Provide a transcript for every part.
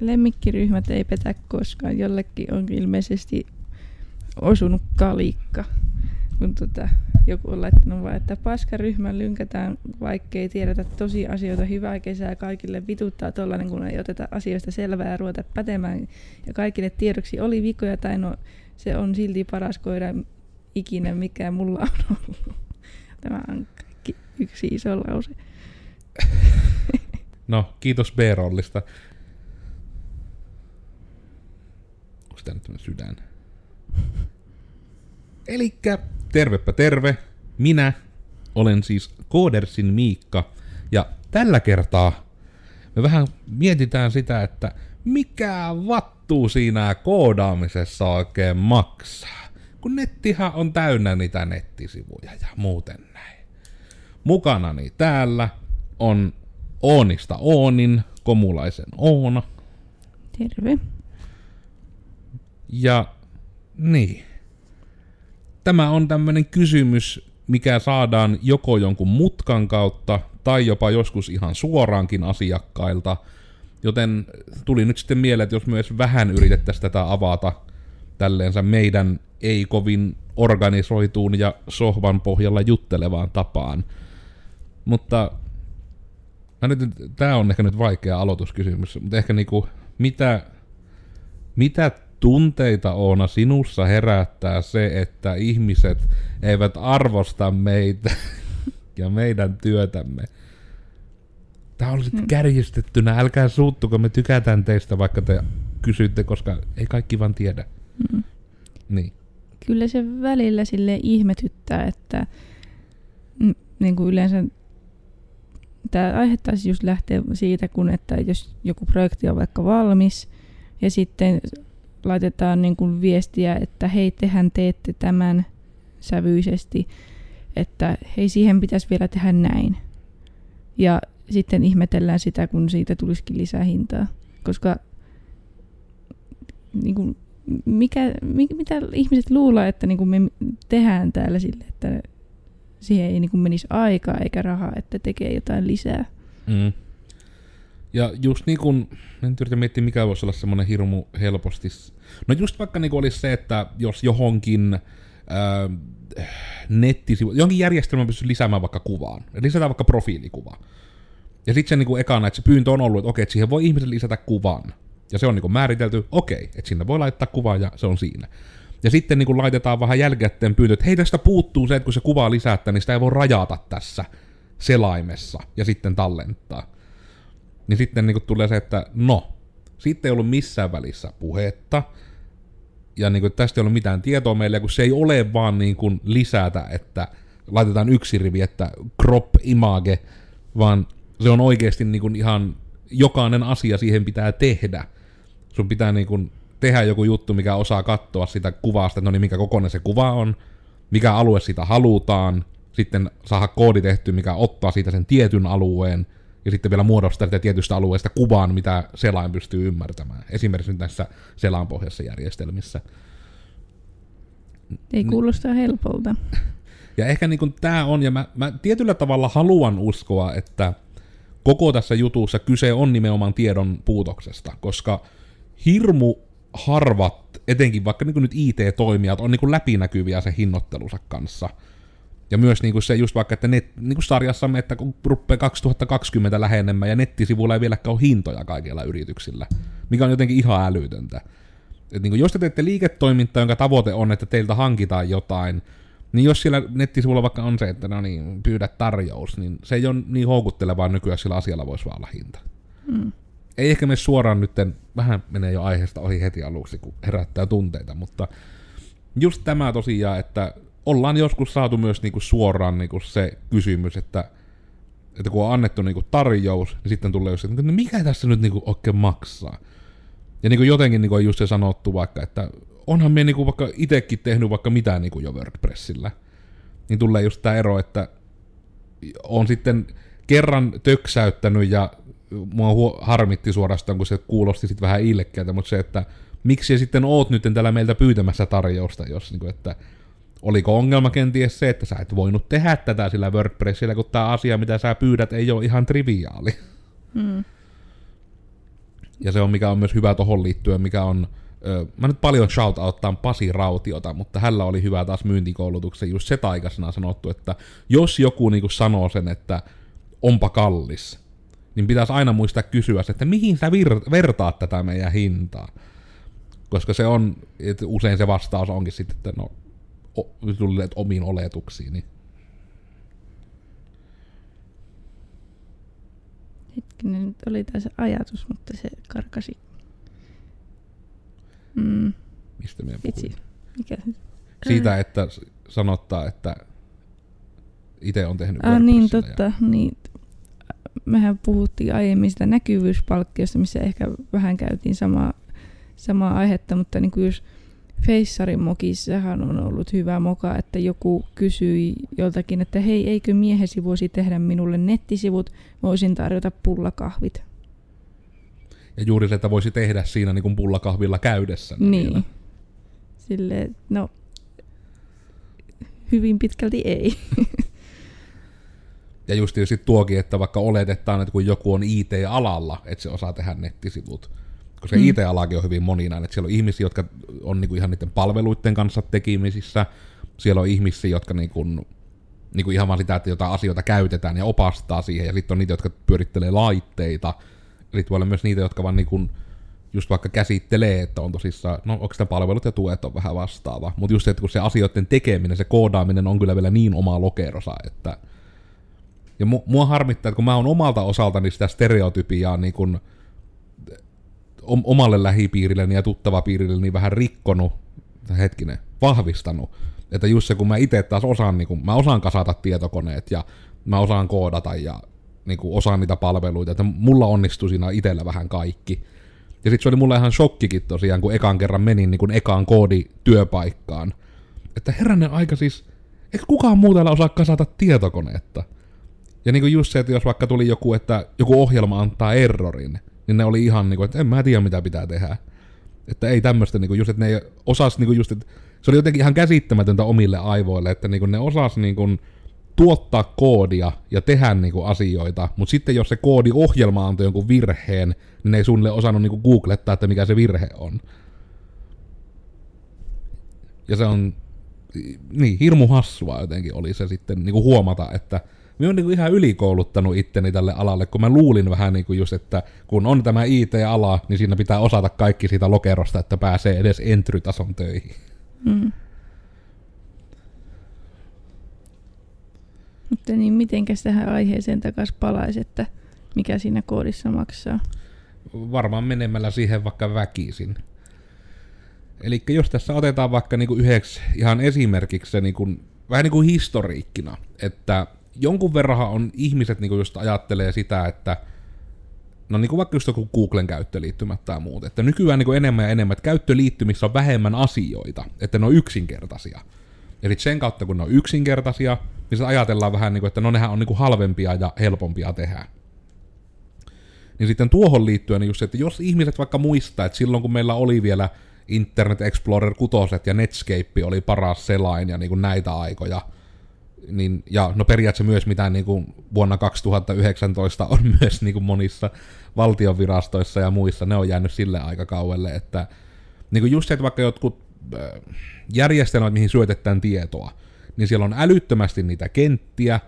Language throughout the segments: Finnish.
lemmikkiryhmät ei petä koskaan. Jollekin on ilmeisesti osunut kalikka. Kun tota, joku on laittanut vaan, että paskaryhmän lynkätään, vaikkei tiedetä tosi asioita. Hyvää kesää kaikille. Vituttaa tollanen, kun ei oteta asioista selvää ja ruveta pätemään. Ja kaikille tiedoksi oli vikoja tai no, se on silti paras koira ikinä, mikä mulla on ollut. Tämä on kaikki yksi iso lause. No, kiitos B-rollista. Onko tämä nyt sydän? Elikkä, tervepä terve. Minä olen siis Koodersin Miikka. Ja tällä kertaa me vähän mietitään sitä, että mikä vattuu siinä koodaamisessa oikein maksaa. Kun nettihan on täynnä niitä nettisivuja ja muuten näin. Mukanani täällä on Oonista Oonin, Komulaisen Oona. Terve. Ja niin. Tämä on tämmöinen kysymys, mikä saadaan joko jonkun mutkan kautta tai jopa joskus ihan suoraankin asiakkailta. Joten tuli nyt sitten mieleen, että jos myös vähän yritettäisiin tätä avata tälleensä meidän ei kovin organisoituun ja sohvan pohjalla juttelevaan tapaan. Mutta mä nyt, tää on ehkä nyt vaikea aloituskysymys, mutta ehkä niinku, mitä, mitä tunteita Oona sinussa herättää se, että ihmiset eivät arvosta meitä ja meidän työtämme? Tämä on sitten kärjistettynä, älkää suuttuko, me tykätään teistä, vaikka te kysytte, koska ei kaikki vaan tiedä. Mm. Niin. Kyllä se välillä sille ihmetyttää, että niin kuin yleensä tämä aihe taisi just lähteä siitä, kun että jos joku projekti on vaikka valmis ja sitten laitetaan niin kuin viestiä, että hei, tehän teette tämän sävyisesti, että hei, siihen pitäisi vielä tehdä näin. Ja sitten ihmetellään sitä, kun siitä tulisikin lisää hintaa. Koska niin kuin, mikä, mi, mitä ihmiset luulee, että niin kuin me tehdään täällä sille, että siihen ei niin kuin menisi aikaa eikä rahaa, että tekee jotain lisää. Mm. Ja just niin kun, en yritä miettiä mikä voisi olla semmoinen hirmu helposti. No just vaikka niin olisi se, että jos johonkin ää, nettisivu, johonkin järjestelmään pystyy lisäämään vaikka kuvaan. Lisätään vaikka profiilikuva. Ja sitten se niin kuin ekana, että se pyyntö on ollut, että okei, että siihen voi ihmisen lisätä kuvan. Ja se on niin kuin määritelty, okei, että sinne voi laittaa kuva ja se on siinä. Ja sitten niin kuin laitetaan vähän jälkikäteen pyyntö, että hei tästä puuttuu se, että kun se kuvaa lisätään, niin sitä ei voi rajata tässä selaimessa ja sitten tallentaa. Niin sitten niin kuin tulee se, että no, sitten ei ollut missään välissä puhetta, ja niin kuin, tästä ei ollut mitään tietoa meille, kun se ei ole vaan niin kuin lisätä, että laitetaan yksi rivi, että crop image, vaan se on oikeasti niin kuin ihan jokainen asia siihen pitää tehdä. Sun pitää niin kuin tehdä joku juttu, mikä osaa katsoa sitä kuvasta, että no niin, mikä kokoinen se kuva on, mikä alue sitä halutaan, sitten saada koodi tehty, mikä ottaa siitä sen tietyn alueen, ja sitten vielä muodostaa sitä tietystä alueesta kuvan, mitä selain pystyy ymmärtämään. Esimerkiksi nyt näissä selainpohjaisissa järjestelmissä. Ei kuulosta helpolta. Ja ehkä niin tämä on, ja mä, mä tietyllä tavalla haluan uskoa, että koko tässä jutussa kyse on nimenomaan tiedon puutoksesta, koska hirmu harvat, etenkin vaikka niin nyt IT-toimijat, on niin läpinäkyviä se hinnoittelunsa kanssa. Ja myös niin kuin se just vaikka, että net, niin kuin sarjassamme, että kun rupeaa 2020 lähenemään ja nettisivuilla ei vieläkään ole hintoja kaikilla yrityksillä, mikä on jotenkin ihan älytöntä. Et niin kuin jos te teette liiketoimintaa, jonka tavoite on, että teiltä hankitaan jotain, niin jos siellä nettisivulla vaikka on se, että no niin, pyydä tarjous, niin se ei ole niin houkuttelevaa nykyään, sillä asialla voisi vaan olla hinta. Mm. Ei ehkä me suoraan nyt, vähän menee jo aiheesta ohi heti aluksi, kun herättää tunteita, mutta just tämä tosiaan, että ollaan joskus saatu myös niinku suoraan niinku se kysymys, että, että kun on annettu niinku tarjous, niin sitten tulee just, että no mikä tässä nyt niinku oikein maksaa. Ja niinku jotenkin niinku on just se sanottu vaikka, että onhan me niinku vaikka itekin tehnyt vaikka mitään niinku jo WordPressillä. Niin tulee just tämä ero, että on sitten kerran töksäyttänyt ja mua harmitti suorastaan, kun se kuulosti sitten vähän illekkäältä, mutta se, että miksi sitten oot nyt täällä meiltä pyytämässä tarjousta, jos niin kuin, että oliko ongelma kenties se, että sä et voinut tehdä tätä sillä WordPressillä, kun tämä asia, mitä sä pyydät, ei ole ihan triviaali. Mm. Ja se on mikä on myös hyvä tohon liittyen, mikä on Ö, mä nyt paljon shoutouttaan Pasi Rautiota, mutta hänellä oli hyvä taas myyntikoulutuksen just se taikasena sanottu, että jos joku niinku sanoo sen, että onpa kallis, niin pitäisi aina muistaa kysyä, että mihin sä vir- vertaat tätä meidän hintaa. Koska se on, että usein se vastaus onkin sitten, että no, tulleet omiin oletuksiin. Niin. Hetkinen, nyt oli tässä ajatus, mutta se karkasi. Mm. Mistä me. Mikä? Siitä, että sanottaa, että itse on tehnyt Ah, niin, totta. Ja... Niin. Mehän puhuttiin aiemmin sitä näkyvyyspalkkiosta, missä ehkä vähän käytiin samaa, samaa aihetta, mutta niin kuin jos Feissarin mokissahan on ollut hyvä moka, että joku kysyi joltakin, että hei, eikö miehesi voisi tehdä minulle nettisivut, voisin tarjota pullakahvit. Ja juuri se, että voisi tehdä siinä niin kuin pullakahvilla käydessä. Niin. Vielä. Silleen, no, hyvin pitkälti ei. Ja just sit tuokin, että vaikka oletetaan, että kun joku on IT-alalla, että se osaa tehdä nettisivut, koska mm. IT-alakin on hyvin moninainen, että siellä on ihmisiä, jotka on niinku ihan niiden palveluiden kanssa tekemisissä, siellä on ihmisiä, jotka niinku, niinku ihan vaan sitä, että jotain asioita käytetään ja opastaa siihen, ja sitten on niitä, jotka pyörittelee laitteita, sitten voi olla myös niitä, jotka vaan niinku, just vaikka käsittelee, että on tosissaan, no onko sitä palvelut ja tuet on vähän vastaava, mutta just se, että kun se asioiden tekeminen, se koodaaminen on kyllä vielä niin omaa lokerosa, että ja mu- mua harmittaa, että kun mä oon omalta osaltani sitä stereotypiaa niin kun, omalle lähipiirilleni ja tuttavapiirilleni niin vähän rikkonut, hetkinen, vahvistanut. Että just se, kun mä itse taas osaan, niin kun, mä osaan kasata tietokoneet ja mä osaan koodata ja niin kun, osaan niitä palveluita, että mulla onnistui siinä itsellä vähän kaikki. Ja sitten se oli mulle ihan shokkikin tosiaan, kun ekan kerran menin niin kun ekaan koodityöpaikkaan. Että herranen aika siis, eikö kukaan muu täällä osaa kasata tietokoneetta? Ja niin kuin just se, että jos vaikka tuli joku, että joku ohjelma antaa errorin, niin ne oli ihan niin kuin, että en mä tiedä mitä pitää tehdä. Että ei tämmöistä niin kuin just, että ne osas niin kuin just, että se oli jotenkin ihan käsittämätöntä omille aivoille, että niin kuin ne osas niin kuin tuottaa koodia ja tehdä niin kuin asioita, mutta sitten jos se koodi ohjelma antoi jonkun virheen, niin ne ei suunnilleen osannut niin kuin googlettaa, että mikä se virhe on. Ja se on, niin, hirmu hassua jotenkin oli se sitten niin kuin huomata, että Mä oon niinku ihan ylikouluttanut itteni tälle alalle, kun mä luulin vähän niinku just, että kun on tämä IT-ala, niin siinä pitää osata kaikki siitä lokerosta, että pääsee edes entry-tason töihin. Mm. Mutta niin, mitenkäs tähän aiheeseen takaisin palaisi, että mikä siinä koodissa maksaa? Varmaan menemällä siihen vaikka väkisin. Eli jos tässä otetaan vaikka niinku yhdeksi ihan esimerkiksi se niinku, vähän niin kuin historiikkina, että jonkun verran on ihmiset niin just ajattelee sitä, että no niin kuin vaikka just joku Googlen käyttöliittymät tai muut, että nykyään niin enemmän ja enemmän, että käyttöliittymissä on vähemmän asioita, että ne on yksinkertaisia. Eli sen kautta, kun ne on yksinkertaisia, niin se ajatellaan vähän niin kuin, että no nehän on niin kuin halvempia ja helpompia tehdä. Niin sitten tuohon liittyen just se, että jos ihmiset vaikka muistaa, että silloin kun meillä oli vielä Internet Explorer 6 ja Netscape oli paras selain ja niin kuin näitä aikoja, niin, ja no periaatteessa myös mitä niin kuin vuonna 2019 on myös niin kuin monissa valtionvirastoissa ja muissa, ne on jäänyt sille aikakauelle, että niin kuin just se, että vaikka jotkut äh, järjestelmät, mihin syötetään tietoa, niin siellä on älyttömästi niitä kenttiä,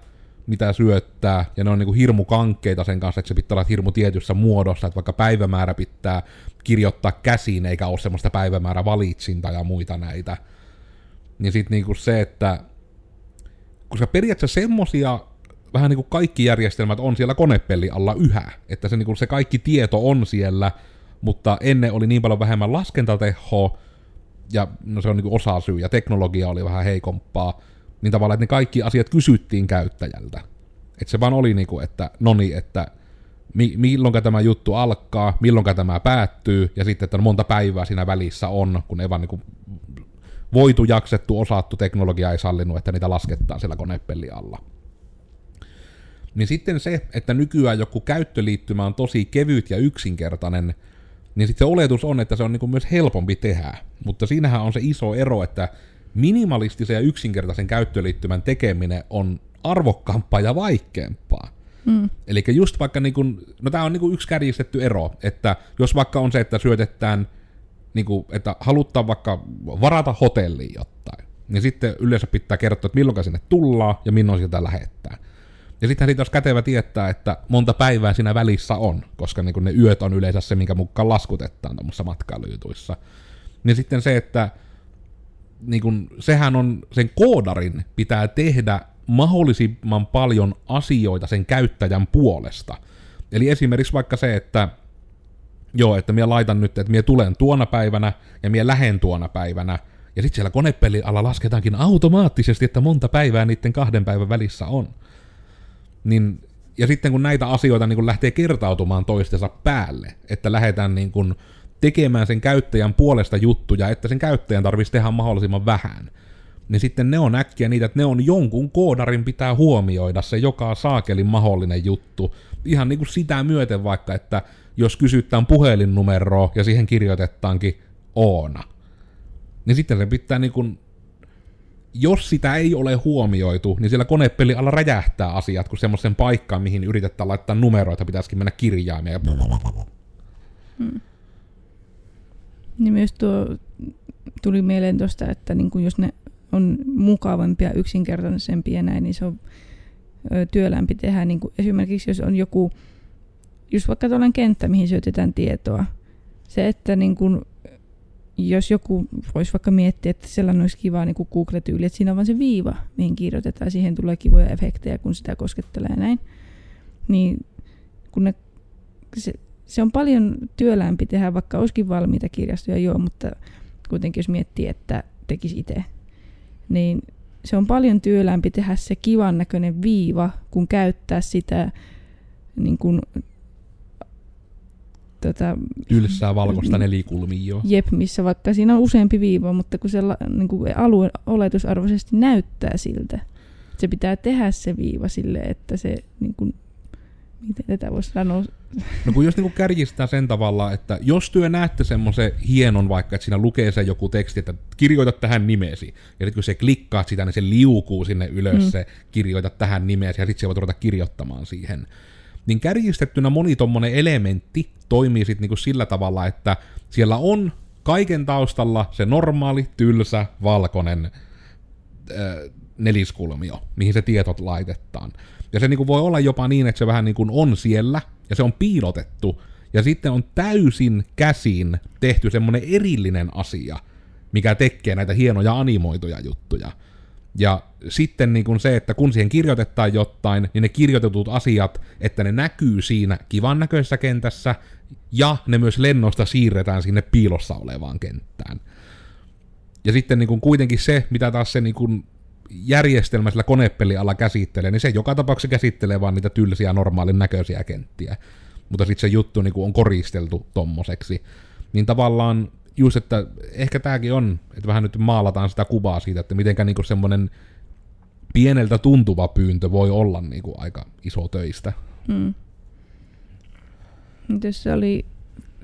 mitä syöttää, ja ne on niinku hirmu kankkeita sen kanssa, että se pitää olla hirmu tietyssä muodossa, että vaikka päivämäärä pitää kirjoittaa käsiin, eikä ole semmoista päivämäärä valitsinta ja muita näitä. Niin sitten niinku se, että koska periaatteessa semmosia vähän niin kuin kaikki järjestelmät on siellä konepelli alla yhä, että se, niin kuin se kaikki tieto on siellä, mutta ennen oli niin paljon vähemmän laskentatehoa, ja no se on niin kuin osa syy, ja teknologia oli vähän heikompaa, niin tavallaan, että ne kaikki asiat kysyttiin käyttäjältä. Että se vaan oli niin kuin, että no niin, että mi- milloin tämä juttu alkaa, milloin tämä päättyy, ja sitten, että monta päivää siinä välissä on, kun ei vaan niin kuin voitu, jaksettu, osattu, teknologia ei sallinut, että niitä laskettaa siellä konepelli alla. Niin sitten se, että nykyään joku käyttöliittymä on tosi kevyt ja yksinkertainen, niin sitten se oletus on, että se on niin myös helpompi tehdä. Mutta siinähän on se iso ero, että minimalistisen ja yksinkertaisen käyttöliittymän tekeminen on arvokkaampaa ja vaikeampaa. Mm. Eli just vaikka, niin kun, no tämä on niin yksi kärjistetty ero, että jos vaikka on se, että syötetään, niin kun, että haluttaa vaikka varata hotelliin jotain, niin sitten yleensä pitää kertoa, että milloin sinne tullaan ja milloin sieltä lähettää. Ja sittenhän siitä olisi kätevä tietää, että monta päivää siinä välissä on, koska niin ne yöt on yleensä se, minkä mukaan laskutetaan tuommoissa matkailujutuissa. Niin sitten se, että niin kun, sehän on, sen koodarin pitää tehdä mahdollisimman paljon asioita sen käyttäjän puolesta. Eli esimerkiksi vaikka se, että joo, että minä laitan nyt, että minä tulen tuona päivänä ja minä lähen tuona päivänä, ja sitten siellä konepeli alla lasketaankin automaattisesti, että monta päivää niiden kahden päivän välissä on. Niin, ja sitten kun näitä asioita niin kun lähtee kertautumaan toistensa päälle, että lähdetään niin kun tekemään sen käyttäjän puolesta juttuja, että sen käyttäjän tarvitsisi tehdä mahdollisimman vähän, niin sitten ne on äkkiä niitä, että ne on jonkun koodarin pitää huomioida se joka saakelin mahdollinen juttu. Ihan niin kuin sitä myöten vaikka, että jos kysytään puhelinnumeroa ja siihen kirjoitetaankin Oona, niin sitten se pitää niin kuin, jos sitä ei ole huomioitu, niin siellä konepeli alla räjähtää asiat, kun semmoisen paikkaan, mihin yritetään laittaa numeroita, pitäisikin mennä kirjaimia. Hmm. Niin myös tuo tuli mieleen tuosta, että niin kuin jos ne on mukavampia, yksinkertaisempia näin, niin se on työlämpi tehdä. Niin kuin esimerkiksi jos on joku, just vaikka tuollainen kenttä, mihin syötetään tietoa, se, että niin kuin, jos joku voisi vaikka miettiä, että sellainen olisi kiva niin Google-tyyli, että siinä on vain se viiva, mihin kirjoitetaan, siihen tulee kivoja efektejä, kun sitä koskettelee näin, niin kun ne, se, se on paljon työlämpi tehdä, vaikka olisikin valmiita kirjastoja, joo, mutta kuitenkin jos miettii, että tekisi itse, niin se on paljon työlämpi tehdä se kivan näköinen viiva, kun käyttää sitä niin kuin, tota, Ylsää valkoista nelikulmia. Jep, missä vaikka siinä on useampi viiva, mutta kun se niin kuin alue oletusarvoisesti näyttää siltä, se pitää tehdä se viiva sille, että se niin kuin, miten tätä voisi sanoa? No kun jos niinku kärjistää sen tavalla, että jos työ näette semmoisen hienon vaikka, että siinä lukee se joku teksti, että kirjoita tähän nimesi, ja sitten kun se klikkaa sitä, niin se liukuu sinne ylös mm. se kirjoita tähän nimesi, ja sitten se voi ruveta kirjoittamaan siihen. Niin kärjistettynä moni elementti toimii sitten niinku sillä tavalla, että siellä on kaiken taustalla se normaali, tylsä, valkoinen äh, neliskulmio, mihin se tietot laitetaan. Ja se niinku voi olla jopa niin, että se vähän niin kuin on siellä, ja se on piilotettu, ja sitten on täysin käsin tehty semmonen erillinen asia, mikä tekee näitä hienoja animoituja juttuja. Ja sitten niin kuin se, että kun siihen kirjoitetaan jotain, niin ne kirjoitetut asiat, että ne näkyy siinä kivan näköisessä kentässä, ja ne myös lennosta siirretään sinne piilossa olevaan kenttään. Ja sitten niin kuin kuitenkin se, mitä taas se niin kuin järjestelmä sillä konepelialla käsittelee, niin se joka tapauksessa käsittelee vaan niitä tylsiä normaalin näköisiä kenttiä. Mutta sitten se juttu niin on koristeltu tommoseksi. Niin tavallaan just, että ehkä tämäkin on, että vähän nyt maalataan sitä kuvaa siitä, että mitenkä niin semmoinen pieneltä tuntuva pyyntö voi olla niin kuin aika iso töistä. Hmm. Jos se oli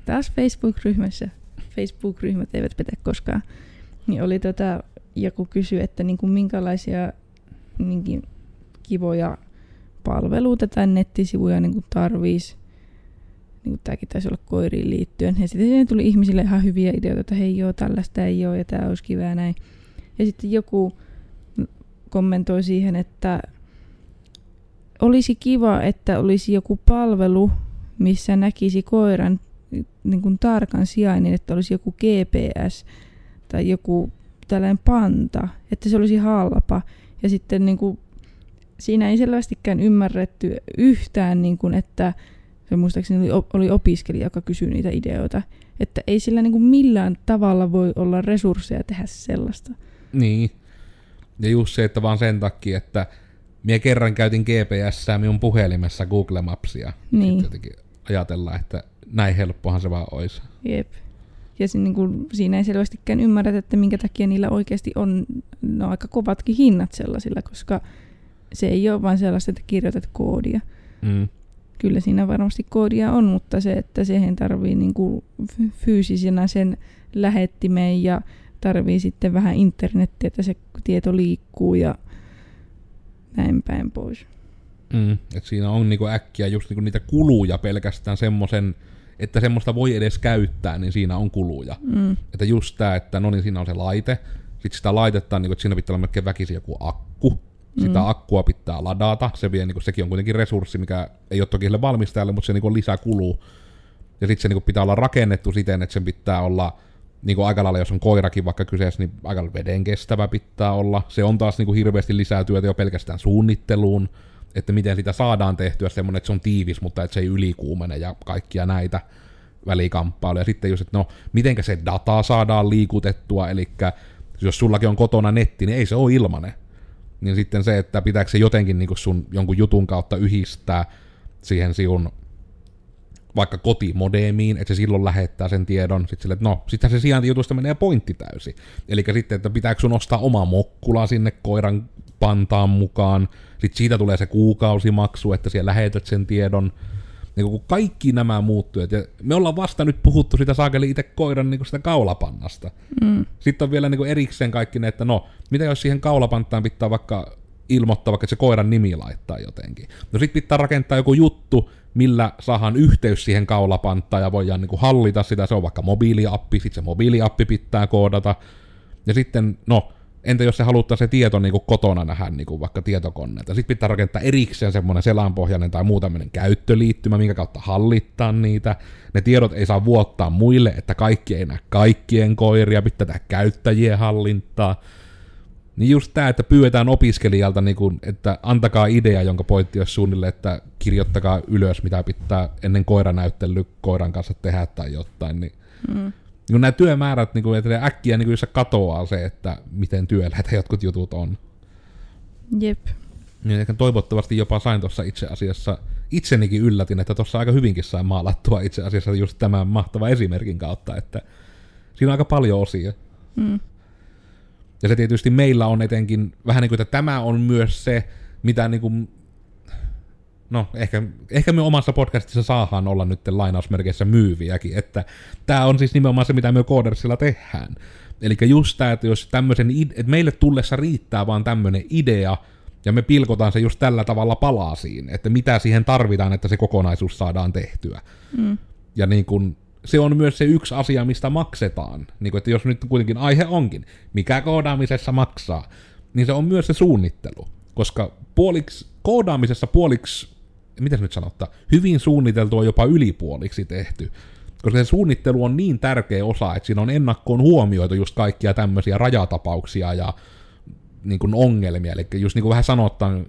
taas Facebook-ryhmässä, Facebook-ryhmät eivät petä koskaan, niin oli tota joku kysyi, että niin kuin minkälaisia niin kivoja palveluita tai nettisivuja niin kuin tarvisi. Niin kuin tämäkin taisi olla koiriin liittyen. Ja sitten siihen tuli ihmisille ihan hyviä ideoita, että hei joo, tällaista ei ole ja tämä olisi kiva ja näin. Ja sitten joku kommentoi siihen, että olisi kiva, että olisi joku palvelu, missä näkisi koiran niin kuin tarkan sijainnin, että olisi joku GPS tai joku tällainen panta, että se olisi halpa. Ja sitten niin kuin, siinä ei selvästikään ymmärretty yhtään, niin kuin, että se muistaakseni oli, oli opiskelija, joka kysyi niitä ideoita. Että ei sillä niin kuin millään tavalla voi olla resursseja tehdä sellaista. Niin. Ja just se, että vaan sen takia, että minä kerran käytin GPS minun puhelimessa Google Mapsia. Niin. Sitten ajatellaan, että näin helppohan se vaan olisi. Jep. Ja se, niin kuin, siinä ei selvästikään ymmärrä, että minkä takia niillä oikeasti on no, aika kovatkin hinnat sellaisilla, koska se ei ole vain sellaista, että kirjoitat koodia. Mm. Kyllä siinä varmasti koodia on, mutta se, että siihen tarvii niin kuin fyysisenä sen lähettimeen ja tarvii sitten vähän internettiä, että se tieto liikkuu ja näin päin pois. Mm, et siinä on niinku äkkiä just niinku niitä kuluja pelkästään semmoisen, että semmoista voi edes käyttää, niin siinä on kuluja. Mm. Että just tää, että no niin siinä on se laite, sitten sitä laitetta, niin että siinä pitää olla melkein väkisin joku akku, sitä mm. akkua pitää ladata, se vie, niin kuin, sekin on kuitenkin resurssi, mikä ei ole toki sille valmistajalle, mutta se niin lisää kuluu. Ja sitten se niin kuin, pitää olla rakennettu siten, että sen pitää olla niin kuin aika lailla, jos on koirakin vaikka kyseessä, niin aika veden kestävä pitää olla. Se on taas niin kuin, hirveästi lisää työtä jo pelkästään suunnitteluun, että miten sitä saadaan tehtyä semmoinen, että se on tiivis, mutta että se ei ylikuumene ja kaikkia näitä välikamppailuja. Ja sitten just, että no, mitenkä se data saadaan liikutettua, eli jos sullakin on kotona netti, niin ei se ole ilmanen. Niin sitten se, että pitääkö se jotenkin niin sun jonkun jutun kautta yhdistää siihen sinun vaikka kotimodemiin, että se silloin lähettää sen tiedon, sitten sille, että no, sitten se sijaintijutusta menee pointti täysi. Eli sitten, että pitääkö sun ostaa oma mokkula sinne koiran pantaan mukaan, sitten siitä tulee se kuukausimaksu, että siellä lähetät sen tiedon, niin kun kaikki nämä muuttuu, ja me ollaan vasta nyt puhuttu sitä saakeli itse koiran niin sitä kaulapannasta. Mm. Sitten on vielä niin erikseen kaikki ne, että no, mitä jos siihen kaulapanttaan pitää vaikka ilmoittaa vaikka, että se koiran nimi laittaa jotenkin. No sitten pitää rakentaa joku juttu, millä saadaan yhteys siihen kaulapanttaan ja voidaan niin hallita sitä, se on vaikka mobiiliappi, sitten se mobiiliappi pitää koodata. Ja sitten, no, Entä jos se haluttaa se tieto niin kuin kotona nähdä niin kuin vaikka tietokoneelta? Sitten pitää rakentaa erikseen semmoinen selanpohjainen tai muu tämmöinen käyttöliittymä, minkä kautta hallittaa niitä. Ne tiedot ei saa vuottaa muille, että kaikki ei näe kaikkien koiria, pitää tehdä käyttäjien hallintaa. Niin just tämä, että pyydetään opiskelijalta, niin kuin, että antakaa idea, jonka pointti olisi suunnilleen, että kirjoittakaa ylös, mitä pitää ennen koiranäyttely koiran kanssa tehdä tai jotain, niin mm niin nämä työmäärät, niin kuin, että äkkiä niin kuin, se katoaa se, että miten työläitä jotkut jutut on. Jep. Niin ehkä toivottavasti jopa sain tuossa itse asiassa, itsenikin yllätin, että tuossa aika hyvinkin sain maalattua itse asiassa just tämän mahtavan esimerkin kautta, että siinä on aika paljon osia. Mm. Ja se tietysti meillä on etenkin vähän niin kuin, että tämä on myös se, mitä niin kuin no ehkä, ehkä me omassa podcastissa saadaan olla nyt lainausmerkeissä myyviäkin, että tämä on siis nimenomaan se, mitä me Codersilla tehdään. Eli just tämä, että jos tämmöisen, että meille tullessa riittää vaan tämmöinen idea, ja me pilkotaan se just tällä tavalla palasiin, että mitä siihen tarvitaan, että se kokonaisuus saadaan tehtyä. Mm. Ja niin kun, se on myös se yksi asia, mistä maksetaan. Niin kun, että jos nyt kuitenkin aihe onkin, mikä koodaamisessa maksaa, niin se on myös se suunnittelu. Koska puoliksi, koodaamisessa puoliksi mitä se nyt sanottaa, hyvin suunniteltua jopa ylipuoliksi tehty. Koska se suunnittelu on niin tärkeä osa, että siinä on ennakkoon huomioitu just kaikkia tämmöisiä rajatapauksia ja niin kuin ongelmia. Eli just niin kuin vähän sanotaan,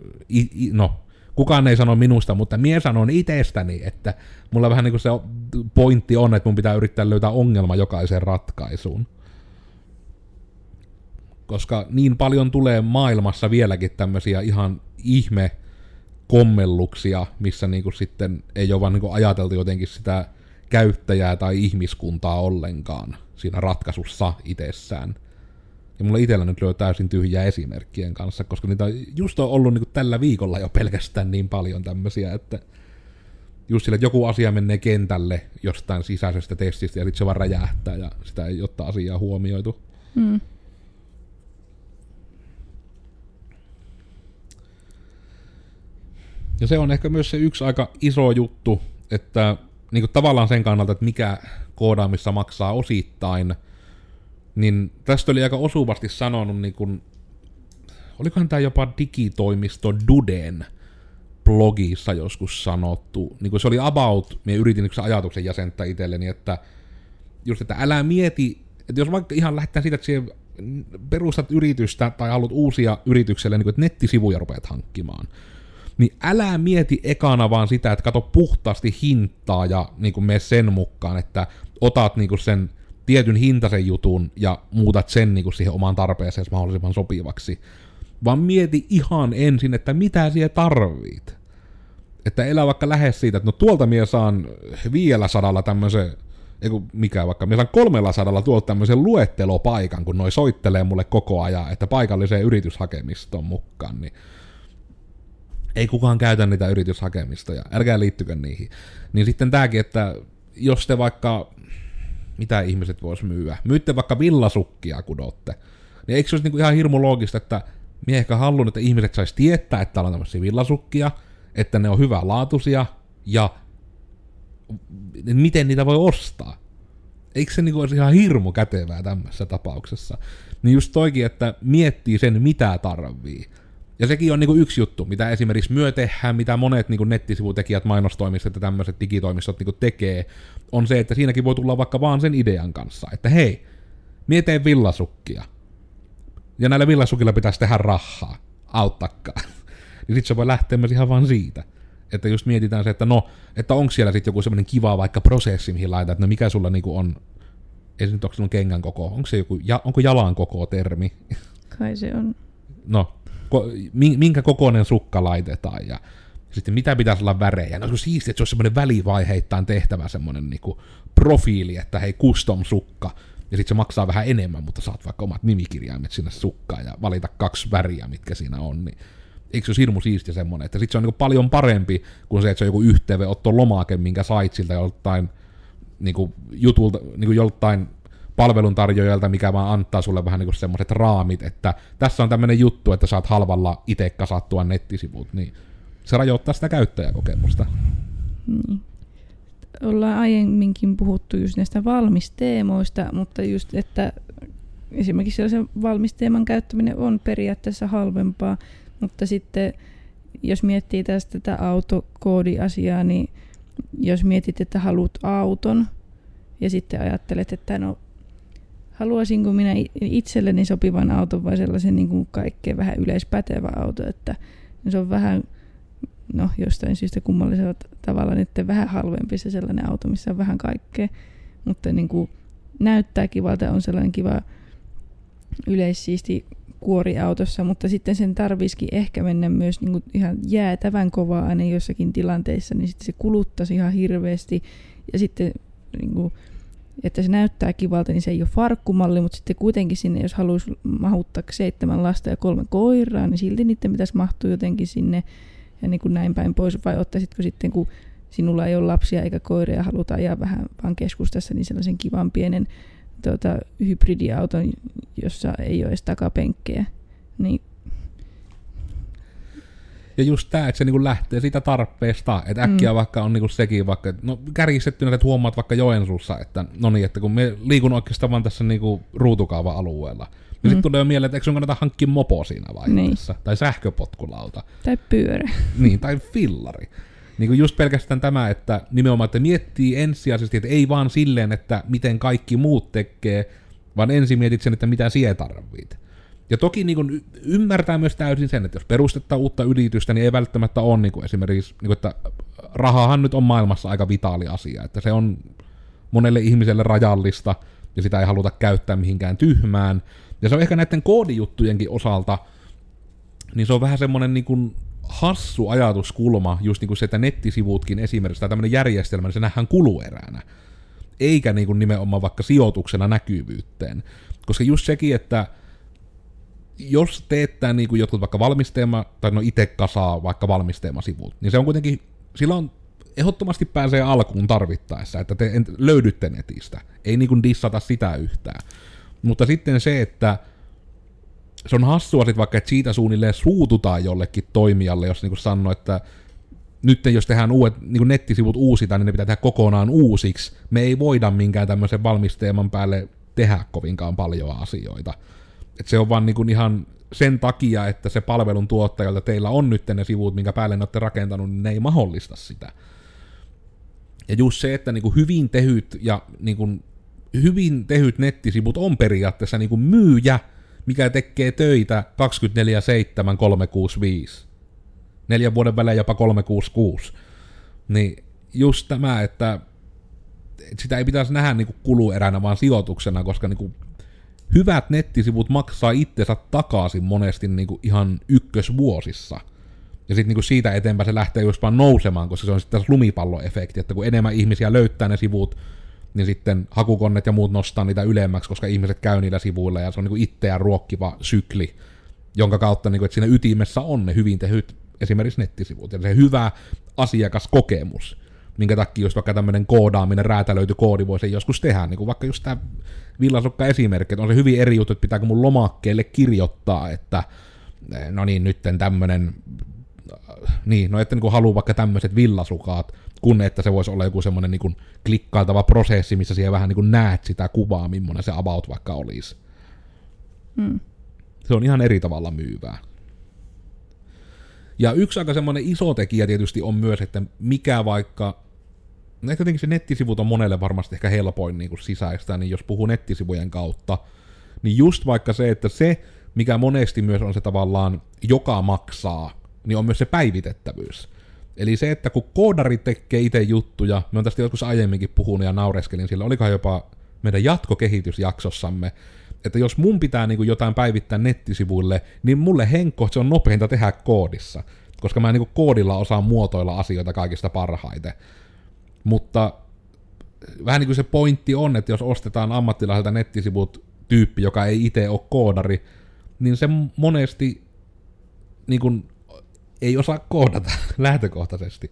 no, kukaan ei sano minusta, mutta mie sanon itsestäni, että mulla vähän niin kuin se pointti on, että mun pitää yrittää löytää ongelma jokaiseen ratkaisuun. Koska niin paljon tulee maailmassa vieläkin tämmöisiä ihan ihme kommelluksia, missä niinku sitten ei ole vaan niinku ajateltu jotenkin sitä käyttäjää tai ihmiskuntaa ollenkaan siinä ratkaisussa itsessään. Ja mulla itsellä nyt lyö täysin tyhjää esimerkkien kanssa, koska niitä on just on ollut niinku tällä viikolla jo pelkästään niin paljon tämmöisiä, että just sillä, että joku asia menee kentälle jostain sisäisestä testistä ja sitten se vaan räjähtää ja sitä ei ottaa asiaa huomioitu. Mm. Ja se on ehkä myös se yksi aika iso juttu, että niin kuin tavallaan sen kannalta, että mikä koodaamissa maksaa osittain, niin tästä oli aika osuvasti sanonut, niin kuin, olikohan tämä jopa digitoimisto Duden blogissa joskus sanottu, niin kuin se oli about, minä yritin yksi ajatuksen jäsentää itselleni, että just, että älä mieti, että jos vaikka ihan lähdetään siitä, että perustat yritystä tai haluat uusia yritykselle, niin kuin, että nettisivuja rupeat hankkimaan, niin älä mieti ekana vaan sitä, että kato puhtaasti hintaa ja niin kuin mene sen mukaan, että otat niin kuin sen tietyn hintaisen jutun ja muutat sen niin kuin siihen omaan tarpeeseen mahdollisimman sopivaksi. Vaan mieti ihan ensin, että mitä siellä tarvit. Että elä vaikka lähes siitä, että no tuolta mie saan vielä sadalla tämmöisen, eiku mikä vaikka, mie saan kolmella sadalla tuolta tämmöisen luettelopaikan, kun noi soittelee mulle koko ajan, että paikalliseen yrityshakemistoon mukaan, niin ei kukaan käytä niitä yrityshakemistoja, älkää liittykö niihin. Niin sitten tääkin, että jos te vaikka, mitä ihmiset vois myyä, myytte vaikka villasukkia kudotte, niin eikö se olisi niinku ihan hirmu loogista, että minä ehkä haluan, että ihmiset sais tietää, että täällä on tämmöisiä villasukkia, että ne on hyvälaatuisia ja miten niitä voi ostaa. Eikö se niinku olisi ihan hirmu kätevää tämmöisessä tapauksessa? Niin just toikin, että miettii sen, mitä tarvii. Ja sekin on niinku yksi juttu, mitä esimerkiksi myö tehdään, mitä monet niinku nettisivutekijät, mainostoimistot ja tämmöiset digitoimistot niinku tekee, on se, että siinäkin voi tulla vaikka vaan sen idean kanssa, että hei, mietin villasukkia. Ja näillä villasukilla pitäisi tehdä rahaa. Auttakaa. niin sit se voi lähteä myös ihan vaan siitä. Että just mietitään se, että no, että onko siellä sitten joku semmoinen kiva vaikka prosessi, mihin laitat, että no mikä sulla niinku on, ei se nyt onko kengän koko, onko se joku, ja, onko jalan koko termi? Kai se on. No, minkä kokoinen sukka laitetaan ja sitten mitä pitäisi olla värejä. No se siistiä, että se on semmoinen välivaiheittain tehtävä semmoinen niinku profiili, että hei custom sukka, ja sitten se maksaa vähän enemmän, mutta saat vaikka omat nimikirjaimet sinne sukkaan ja valita kaksi väriä, mitkä siinä on, niin eikö se ole hirmu siistiä semmoinen, että sitten se on niin paljon parempi kuin se, että se on joku yhteenveotto lomake, minkä sait siltä joltain niin kuin jutulta, niin kuin joltain palveluntarjoajalta, mikä vaan antaa sulle vähän niin semmoiset raamit, että tässä on tämmöinen juttu, että saat halvalla itse kasattua nettisivut, niin se rajoittaa sitä käyttäjäkokemusta. Niin. Ollaan aiemminkin puhuttu just näistä valmisteemoista, mutta just, että esimerkiksi sellaisen valmisteeman käyttäminen on periaatteessa halvempaa, mutta sitten jos miettii tästä tätä autokoodiasiaa, niin jos mietit, että haluat auton ja sitten ajattelet, että no haluaisinko minä itselleni sopivan auton vai sellaisen niin kuin kaikkein vähän yleispätevä auto, että se on vähän, no jostain syystä kummallisella tavalla nyt vähän halvempi se sellainen auto, missä on vähän kaikkea, mutta niin kuin näyttää kivalta, on sellainen kiva yleissiisti kuoriautossa, mutta sitten sen tarvisikin ehkä mennä myös niin kuin ihan jäätävän kovaa aina jossakin tilanteissa, niin sitten se kuluttaisi ihan hirveästi. Ja sitten niin kuin, että se näyttää kivalta, niin se ei ole farkkumalli, mutta sitten kuitenkin sinne, jos haluaisi mahuttaa seitsemän lasta ja kolme koiraa, niin silti niiden pitäisi mahtua jotenkin sinne ja niin kuin näin päin pois, vai ottaisitko sitten, kun sinulla ei ole lapsia eikä koiria ja halutaan ajaa vähän vaan keskustassa, niin sellaisen kivan pienen tuota, hybridiauton, jossa ei ole edes takapenkkejä. Niin ja just tämä, että se niinku lähtee siitä tarpeesta, että äkkiä mm. vaikka on niinku sekin vaikka, no kärjistettynä, että huomaat vaikka Joensuussa, että no niin, että kun me liikun oikeastaan vaan tässä niinku ruutukaava-alueella, niin mm. sitten tulee jo mieleen, että eikö sun kannata hankkia mopo siinä vaiheessa, niin. tai sähköpotkulauta. Tai pyörä. Niin, tai fillari. Niin kuin just pelkästään tämä, että nimenomaan, että miettii ensisijaisesti, että ei vaan silleen, että miten kaikki muut tekee, vaan ensin mietit sen, että mitä sie tarvit. Ja toki niin kuin ymmärtää myös täysin sen, että jos perustettaa uutta yritystä, niin ei välttämättä ole niin kuin esimerkiksi, niin kuin, että rahahan nyt on maailmassa aika vitaali asia, että se on monelle ihmiselle rajallista, ja sitä ei haluta käyttää mihinkään tyhmään. Ja se on ehkä näiden koodijuttujenkin osalta, niin se on vähän semmoinen niin kuin hassu ajatuskulma, just niin kuin se, että nettisivutkin esimerkiksi, tai tämmöinen järjestelmä, niin se nähdään kulueränä, eikä niin kuin nimenomaan vaikka sijoituksena näkyvyyteen. Koska just sekin, että jos teettää niin kuin jotkut vaikka valmisteema, tai no itse kasaa vaikka valmisteemasivut, niin se on kuitenkin, silloin ehdottomasti pääsee alkuun tarvittaessa, että te löydytte netistä. Ei niin kuin dissata sitä yhtään. Mutta sitten se, että se on hassua sit vaikka, että siitä suunnilleen suututaan jollekin toimijalle, jos niin sanoo, että nyt jos tehdään uudet niin nettisivut uusitaan, niin ne pitää tehdä kokonaan uusiksi. Me ei voida minkään tämmöisen valmisteeman päälle tehdä kovinkaan paljon asioita. Et se on vaan niin kuin ihan sen takia, että se palvelun tuottajalta teillä on nyt ne sivut, minkä päälle ne olette rakentanut, niin ne ei mahdollista sitä. Ja just se, että niin kuin hyvin tehyt ja niin kuin hyvin tehyt nettisivut on periaatteessa niin kuin myyjä, mikä tekee töitä 24-7 365. Neljän vuoden välein jopa 366. Niin just tämä, että sitä ei pitäisi nähdä niin kuin kulueränä, vaan sijoituksena, koska niin kuin hyvät nettisivut maksaa itsensä takaisin monesti niin kuin ihan ykkösvuosissa. Ja sitten niin siitä eteenpäin se lähtee just vaan nousemaan, koska se on sitten lumipalloefekti, että kun enemmän ihmisiä löytää ne sivut, niin sitten hakukonnet ja muut nostaa niitä ylemmäksi, koska ihmiset käy niillä sivuilla, ja se on niin itseään ruokkiva sykli, jonka kautta niin kuin, että siinä ytimessä on ne hyvin tehyt esimerkiksi nettisivut, ja se hyvä asiakaskokemus, minkä takia just vaikka tämmöinen koodaaminen, räätälöity koodi voisi joskus tehdä, niin kuin vaikka just tämä villasukka esimerkki, että on se hyvin eri juttu, että pitääkö mun lomakkeelle kirjoittaa, että no niin, nytten tämmöinen niin, no että niin haluaa vaikka tämmöiset villasukaat, kun että se voisi olla joku semmoinen niin klikkailtava prosessi, missä siellä vähän niin näet sitä kuvaa, millainen se about vaikka olisi. Mm. Se on ihan eri tavalla myyvää. Ja yksi aika semmoinen iso tekijä tietysti on myös, että mikä vaikka, no ehkä se nettisivut on monelle varmasti ehkä helpoin niin kuin sisäistä, niin jos puhuu nettisivujen kautta, niin just vaikka se, että se, mikä monesti myös on se tavallaan, joka maksaa, niin on myös se päivitettävyys. Eli se, että kun koodari tekee itse juttuja, me on tästä joskus aiemminkin puhunut ja naureskelin sillä, olikohan jopa meidän jatkokehitysjaksossamme, että jos mun pitää niin kuin jotain päivittää nettisivuille, niin mulle henkko se on nopeinta tehdä koodissa, koska mä niin kuin koodilla osaan muotoilla asioita kaikista parhaiten. Mutta vähän niin kuin se pointti on, että jos ostetaan ammattilaiselta nettisivut tyyppi, joka ei itse ole koodari, niin se monesti niin kuin, ei osaa koodata lähtökohtaisesti.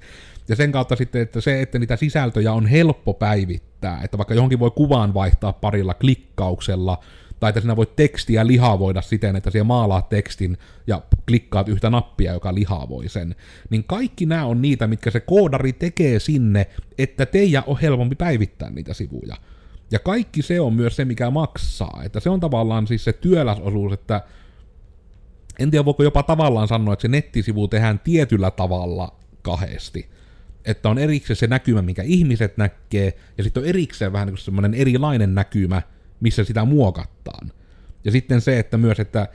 Ja sen kautta sitten, että se, että niitä sisältöjä on helppo päivittää, että vaikka johonkin voi kuvaan vaihtaa parilla klikkauksella, tai että sinä voit tekstiä lihavoida siten, että siellä maalaat tekstin ja klikkaat yhtä nappia, joka lihavoi sen, niin kaikki nämä on niitä, mitkä se koodari tekee sinne, että teidän on helpompi päivittää niitä sivuja. Ja kaikki se on myös se, mikä maksaa. Että se on tavallaan siis se työläsosuus, että en tiedä voiko jopa tavallaan sanoa, että se nettisivu tehdään tietyllä tavalla kahdesti. Että on erikseen se näkymä, minkä ihmiset näkee, ja sitten on erikseen vähän niin semmoinen erilainen näkymä, missä sitä muokataan. Ja sitten se, että myös, että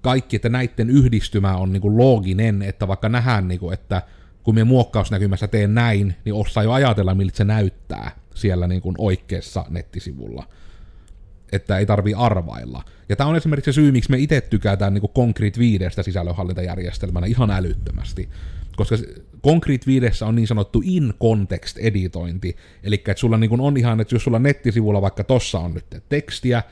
kaikki, että näiden yhdistymä on niin kuin looginen, että vaikka nähdään, niin kuin, että kun minä muokkausnäkymässä teen näin, niin osaa jo ajatella, miltä se näyttää siellä niin kuin oikeassa nettisivulla. Että ei tarvi arvailla. Ja tämä on esimerkiksi se syy, miksi me itse tykätään niin kuin Concrete 5 sisällönhallintajärjestelmänä ihan älyttömästi. Koska Concrete 5 on niin sanottu in-context editointi, eli että sulla niin on ihan, että jos sulla nettisivulla vaikka tossa on nyt tekstiä,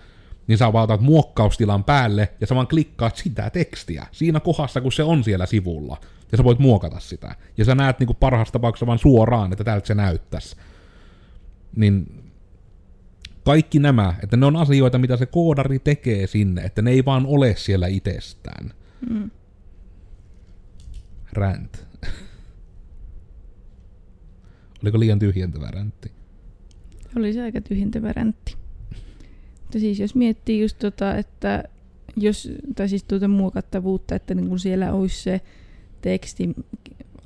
niin sä vaan muokkaustilan päälle ja sä vaan klikkaat sitä tekstiä siinä kohdassa, kun se on siellä sivulla. Ja sä voit muokata sitä. Ja sä näet niin parhaassa tapauksessa vaan suoraan, että tältä se näyttäisi. Niin kaikki nämä, että ne on asioita, mitä se koodari tekee sinne, että ne ei vaan ole siellä itsestään. Mm. Rant. Oliko liian tyhjentävä räntti? Oli se aika tyhjentävä räntti. Mutta siis jos miettii just tota, että jos, tai siis tuota muokattavuutta, että niin kun siellä olisi se teksti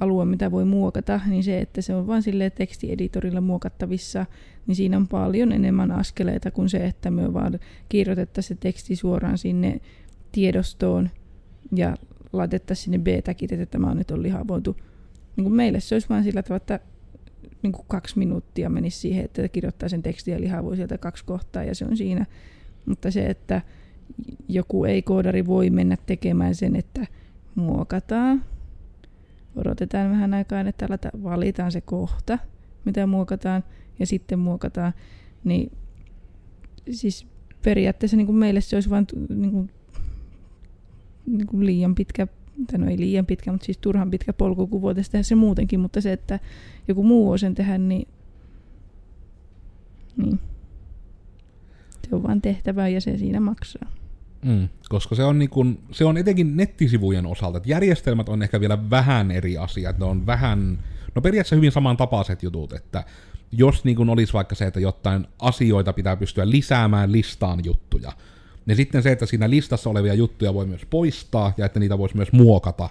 alue, mitä voi muokata, niin se, että se on vain sille tekstieditorilla muokattavissa, niin siinä on paljon enemmän askeleita kuin se, että me vaan kirjoitettaisiin se teksti suoraan sinne tiedostoon ja laitettaisiin sinne B-täkit, että tämä on nyt on lihavoitu. Niin kuin meille se olisi vain sillä tavalla, että niin kuin kaksi minuuttia menisi siihen, että kirjoittaa sen tekstin ja lihavoi sieltä kaksi kohtaa ja se on siinä. Mutta se, että joku ei-koodari voi mennä tekemään sen, että muokataan, odotetaan vähän aikaa, että valitaan se kohta, mitä muokataan, ja sitten muokataan, niin siis periaatteessa niin kuin meille se olisi vain niin kuin, niin kuin liian pitkä, tai no ei liian pitkä, mutta siis turhan pitkä polku, kun voitaisiin tehdä se muutenkin, mutta se, että joku muu voi sen tehdä, niin, niin se on vain tehtävä ja se siinä maksaa. Mm, koska se on, niin kun, se on etenkin nettisivujen osalta, että järjestelmät on ehkä vielä vähän eri asia, että ne on vähän, no periaatteessa hyvin samantapaiset jutut, että jos niin kun olisi vaikka se, että jotain asioita pitää pystyä lisäämään listaan juttuja, niin sitten se, että siinä listassa olevia juttuja voi myös poistaa ja että niitä voisi myös muokata,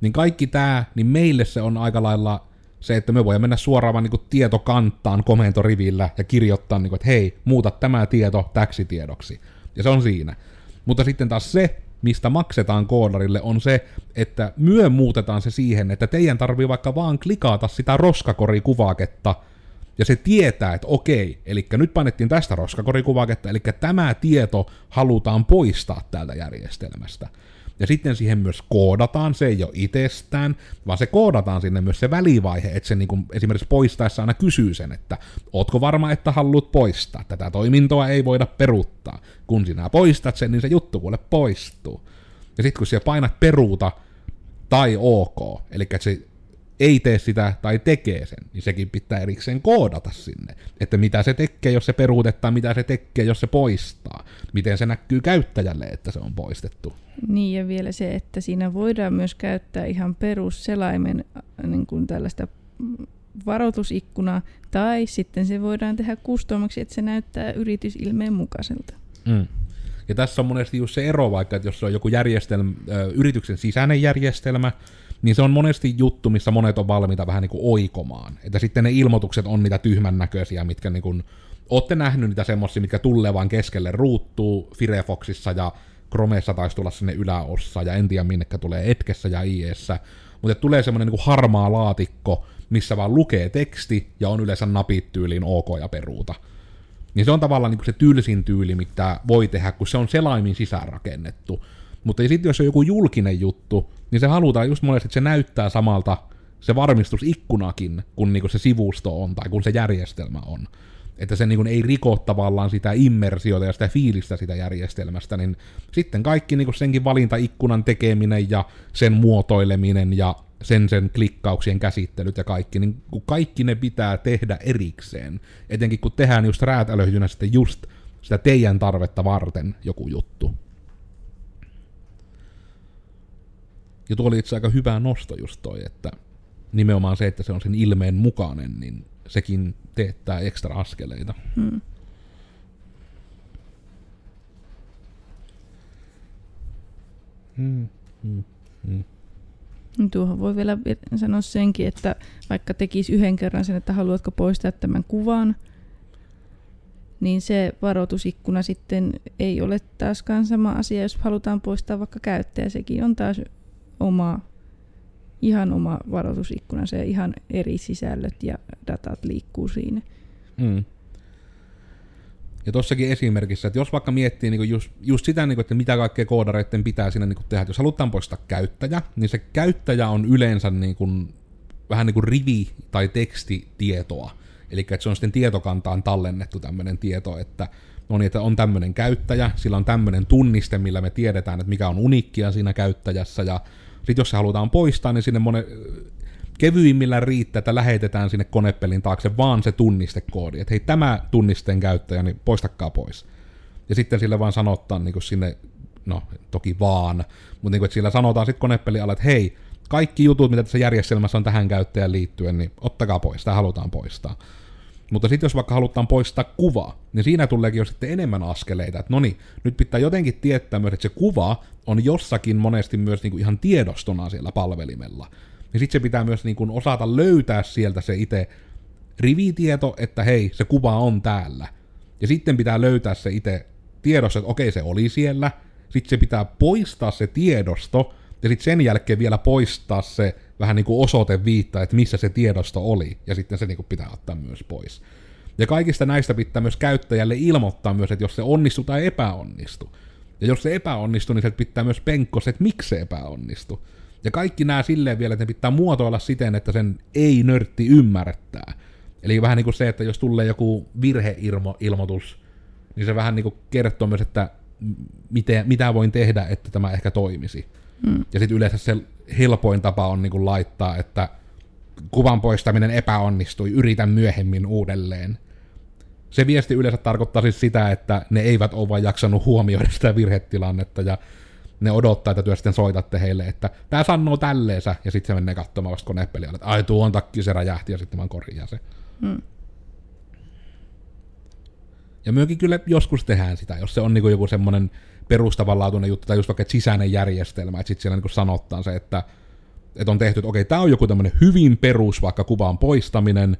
niin kaikki tämä, niin meille se on aika lailla se, että me voimme mennä suoraan vaan niin tietokanttaan komentorivillä ja kirjoittaa, niin kuin, että hei, muuta tämä tieto täksi tiedoksi. Ja se on siinä. Mutta sitten taas se, mistä maksetaan koodarille, on se, että myö muutetaan se siihen, että teidän tarvii vaikka vaan klikata sitä roskakorikuvaketta, ja se tietää, että okei, eli nyt painettiin tästä roskakorikuvaketta, eli tämä tieto halutaan poistaa täältä järjestelmästä. Ja sitten siihen myös koodataan, se ei ole itsestään, vaan se koodataan sinne myös se välivaihe, että se niin kuin esimerkiksi poistaessa aina kysyy sen, että ootko varma, että haluat poistaa. Tätä toimintoa ei voida peruuttaa. Kun sinä poistat sen, niin se juttu kuule poistuu. Ja sitten kun siellä painat peruuta tai ok, eli että se ei tee sitä tai tekee sen, niin sekin pitää erikseen koodata sinne, että mitä se tekee, jos se peruutettaa, mitä se tekee, jos se poistaa, miten se näkyy käyttäjälle, että se on poistettu. Niin ja vielä se, että siinä voidaan myös käyttää ihan perusselaimen niin kuin tällaista varoitusikkunaa, tai sitten se voidaan tehdä kustomaksi, että se näyttää yritysilmeen mukaiselta. Mm. Ja tässä on monesti just se ero, vaikka että jos se on joku järjestelmä, yrityksen sisäinen järjestelmä, niin se on monesti juttu, missä monet on valmiita vähän niin kuin oikomaan. Että sitten ne ilmoitukset on niitä tyhmän näköisiä, mitkä niin kuin, ootte nähnyt niitä semmosia, mitkä tulee vaan keskelle ruuttuu Firefoxissa ja Chromessa taisi tulla sinne yläossa ja en tiedä minnekä tulee Etkessä ja IEssä. Mutta tulee semmoinen niin harmaa laatikko, missä vaan lukee teksti ja on yleensä napit tyyliin OK ja peruuta. Niin se on tavallaan niin se tylsin tyyli, mitä voi tehdä, kun se on selaimin sisäänrakennettu. Mutta sitten jos on joku julkinen juttu, niin se halutaan just monesti, että se näyttää samalta se varmistusikkunakin, kun niinku se sivusto on tai kun se järjestelmä on. Että se niinku ei riko tavallaan sitä immersiota ja sitä fiilistä sitä järjestelmästä, niin sitten kaikki niinku senkin valintaikkunan tekeminen ja sen muotoileminen ja sen sen klikkauksien käsittelyt ja kaikki, niin kun kaikki ne pitää tehdä erikseen. Etenkin kun tehdään just räätälöitynä sitten just sitä teidän tarvetta varten joku juttu. Ja tuo oli itse aika hyvä nosto just toi, että nimenomaan se, että se on sen ilmeen mukainen, niin sekin teettää ekstra askeleita. Hmm. Hmm. Hmm. Hmm. Tuohon voi vielä sanoa senkin, että vaikka tekisi yhden kerran sen, että haluatko poistaa tämän kuvan, niin se varoitusikkuna sitten ei ole taaskaan sama asia, jos halutaan poistaa vaikka käyttäjä. Sekin on taas oma, ihan oma varoitusikkuna, se ihan eri sisällöt ja datat liikkuu siinä. Mm. Ja tuossakin esimerkissä, että jos vaikka miettii niin just, just sitä, niin kuin, että mitä kaikkea koodareiden pitää siinä niin kuin tehdä, että jos halutaan poistaa käyttäjä, niin se käyttäjä on yleensä niin kuin, vähän niin kuin rivi- tai tekstitietoa. Eli että se on sitten tietokantaan tallennettu tämmöinen tieto, että no niin, että on tämmöinen käyttäjä, sillä on tämmöinen tunniste, millä me tiedetään, että mikä on uniikkia siinä käyttäjässä, ja sitten jos se halutaan poistaa, niin sinne monen, kevyimmillä riittää, että lähetetään sinne konepelin taakse vaan se tunnistekoodi, että hei tämä tunnisteen käyttäjä, niin poistakaa pois. Ja sitten sille vaan sanottaa niin sinne, no toki vaan, mutta niin kuin, että sillä sanotaan sitten konepelin alle, että hei, kaikki jutut, mitä tässä järjestelmässä on tähän käyttäjään liittyen, niin ottakaa pois, tämä halutaan poistaa. Mutta sitten jos vaikka halutaan poistaa kuva, niin siinä tuleekin jo sitten enemmän askeleita, että no niin, nyt pitää jotenkin tietää myös, että se kuva on jossakin monesti myös niin kuin ihan tiedostona siellä palvelimella. Ja sitten se pitää myös niin kuin osata löytää sieltä se itse rivitieto, että hei, se kuva on täällä. Ja sitten pitää löytää se itse tiedosto, että okei, se oli siellä. Sitten se pitää poistaa se tiedosto, ja sitten sen jälkeen vielä poistaa se vähän niin kuin osoite viittaa, että missä se tiedosto oli, ja sitten se niin kuin pitää ottaa myös pois. Ja kaikista näistä pitää myös käyttäjälle ilmoittaa myös, että jos se onnistuu tai epäonnistuu. Ja jos se epäonnistuu, niin se pitää myös penkko se, että miksi se epäonnistuu. Ja kaikki nämä silleen vielä, että ne pitää muotoilla siten, että sen ei-nörtti ymmärtää. Eli vähän niin kuin se, että jos tulee joku virheilmoitus, niin se vähän niin kuin kertoo myös, että mitä, mitä voin tehdä, että tämä ehkä toimisi. Mm. Ja sitten yleensä se helpoin tapa on niin kuin laittaa, että kuvan poistaminen epäonnistui, yritän myöhemmin uudelleen. Se viesti yleensä tarkoittaa siis sitä, että ne eivät ole vain jaksanut huomioida sitä virhetilannetta ja ne odottaa, että työ sitten soitatte heille, että tämä sanoo tälleensä, ja sitten se menee katsomaan vasta konepeliä, että ai tuon takki se räjähti, ja sitten vaan korjaa se. Hmm. Ja myöskin kyllä joskus tehdään sitä, jos se on niinku joku semmoinen perustavanlaatuinen juttu, tai just vaikka sisäinen järjestelmä, että sitten siellä niinku sanottaan se, että, että on tehty, että okei, tämä on joku tämmöinen hyvin perus vaikka kuvan poistaminen,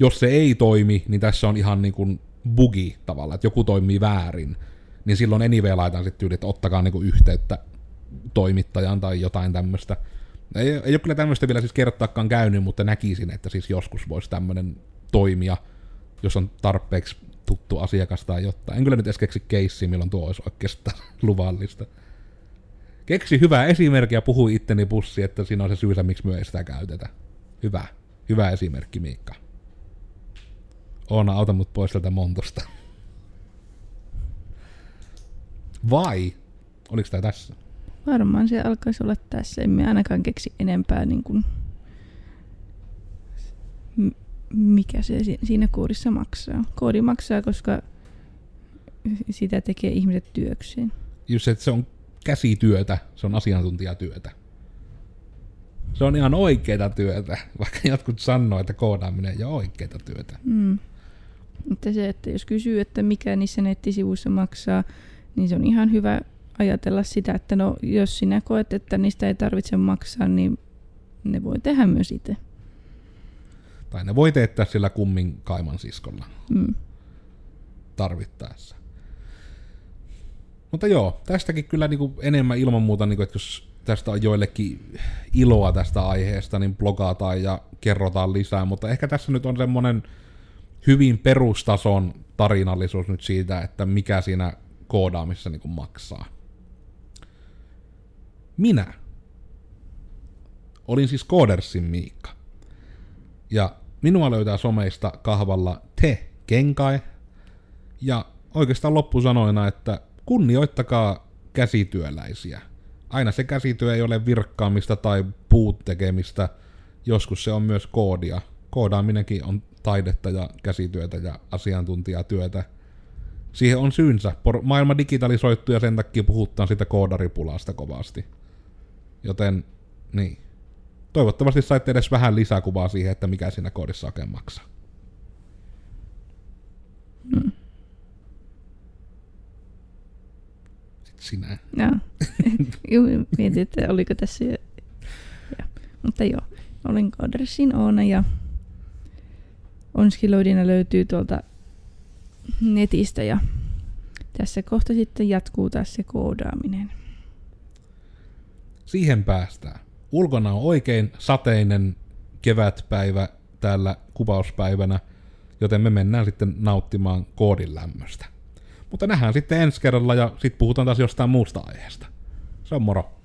jos se ei toimi, niin tässä on ihan niin kuin bugi tavallaan, että joku toimii väärin, niin silloin anyway laitan sitten tyyli, että ottakaa niinku yhteyttä toimittajaan tai jotain tämmöistä. Ei, ei ole kyllä tämmöistä vielä siis kertaakaan käynyt, mutta näkisin, että siis joskus voisi tämmöinen toimia, jos on tarpeeksi tuttu asiakas tai jotain. En kyllä nyt edes keksi keissiä, milloin tuo olisi oikeastaan luvallista. Keksi hyvää esimerkkiä, puhui itteni pussi, että siinä on se syysä, miksi ei sitä käytetä. Hyvä. Hyvä esimerkki, Miikka. Oona, auta mut pois tältä montosta. Vai oliko tämä tässä? Varmaan se alkaisi olla tässä. Emme ainakaan keksi enempää niin kuin, mikä se siinä koodissa maksaa. Koodi maksaa, koska sitä tekee ihmiset työkseen. Just että se on käsityötä, se on asiantuntijatyötä. Se on ihan oikeita työtä, vaikka jotkut sanoo, että koodaaminen ei ole oikeita työtä. Mm. Että se, että jos kysyy, että mikä niissä nettisivuissa maksaa, niin se on ihan hyvä ajatella sitä, että no jos sinä koet, että niistä ei tarvitse maksaa, niin ne voi tehdä myös itse. Tai ne voi teettää sillä kummin kaiman siskolla Mm. tarvittaessa. Mutta joo, tästäkin kyllä niinku enemmän ilman muuta, niinku, että jos tästä on joillekin iloa tästä aiheesta, niin blogataan ja kerrotaan lisää, mutta ehkä tässä nyt on semmoinen hyvin perustason tarinallisuus nyt siitä, että mikä siinä koodaamissa niinku maksaa. Minä olin siis Koodersin Miikka. Ja minua löytää someista kahvalla te kenkai. Ja oikeastaan loppusanoina, että kunnioittakaa käsityöläisiä. Aina se käsityö ei ole virkkaamista tai puut tekemistä. Joskus se on myös koodia. Koodaaminenkin on taidetta ja käsityötä ja asiantuntijatyötä. Siihen on syynsä. Por- maailma digitalisoittuu ja sen takia puhutaan sitä koodaripulasta kovasti. Joten, niin. Toivottavasti saitte edes vähän lisäkuvaa siihen, että mikä siinä koodissa oikein maksaa. Mm. Sitten sinä. Joo. Juu, mietin, että oliko tässä jo... Ja. Mutta joo, olen Codersin Oona ja Onskiloidina löytyy tuolta netistä ja tässä kohta sitten jatkuu taas se koodaaminen. Siihen päästään. Ulkona on oikein sateinen kevätpäivä täällä kuvauspäivänä, joten me mennään sitten nauttimaan koodin lämmöstä. Mutta nähdään sitten ensi kerralla ja sitten puhutaan taas jostain muusta aiheesta. Se on moro.